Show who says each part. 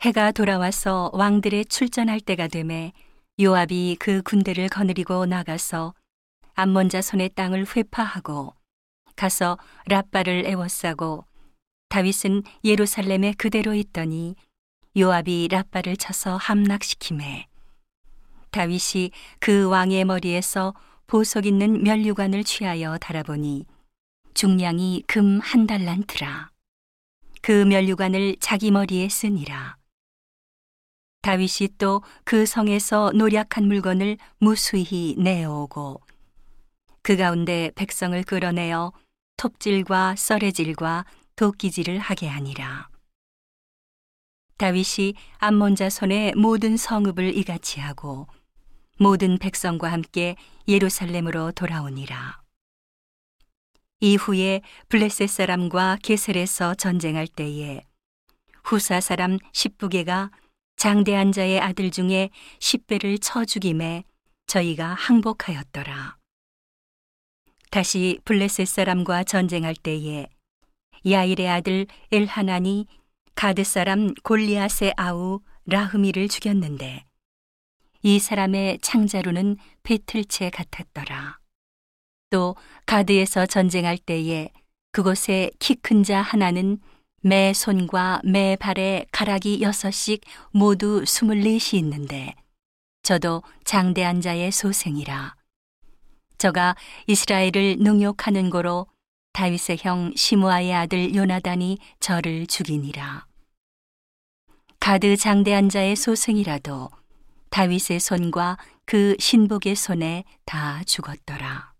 Speaker 1: 해가 돌아와서 왕들의 출전할 때가 되매 요압이 그 군대를 거느리고 나가서 암몬 자 손의 땅을 회파하고 가서 랍바를 애워싸고 다윗은 예루살렘에 그대로 있더니 요압이 랍바를 쳐서 함락시키매 다윗이 그 왕의 머리에서 보석 있는 면류관을 취하여 달아보니 중량이 금 한 달란트라. 그 면류관을 자기 머리에 쓰니라 다윗이 또 그 성에서 노략한 물건을 무수히 내어오고 그 가운데 백성을 끌어내어 톱질과 썰해질과 도끼질을 하게 하니라. 다윗이 암몬 자손의 모든 성읍을 이같이 하고 모든 백성과 함께 예루살렘으로 돌아오니라. 이후에 블레셋 사람과 게셀에서 전쟁할 때에 후사 사람 십부게가 장대한 자의 아들 중에 십배를 쳐 죽임에 저희가 항복하였더라. 다시 블레셋 사람과 전쟁할 때에 야일의 아들 엘하나니 가드 사람 골리앗의 아우 라흐미를 죽였는데 이 사람의 창자루는 배틀채 같았더라. 또 가드에서 전쟁할 때에 그곳에 키 큰 자 하나는 매 손과 매 발에 가락이 여섯씩 모두 스물넷이 있는데 저도 장대한 자의 소생이라. 저가 이스라엘을 능욕하는 고로 다윗의 형 시므아의 아들 요나단이 저를 죽이니라. 가드 장대한 자의 소생이라도 다윗의 손과 그 신복의 손에 다 죽었더라.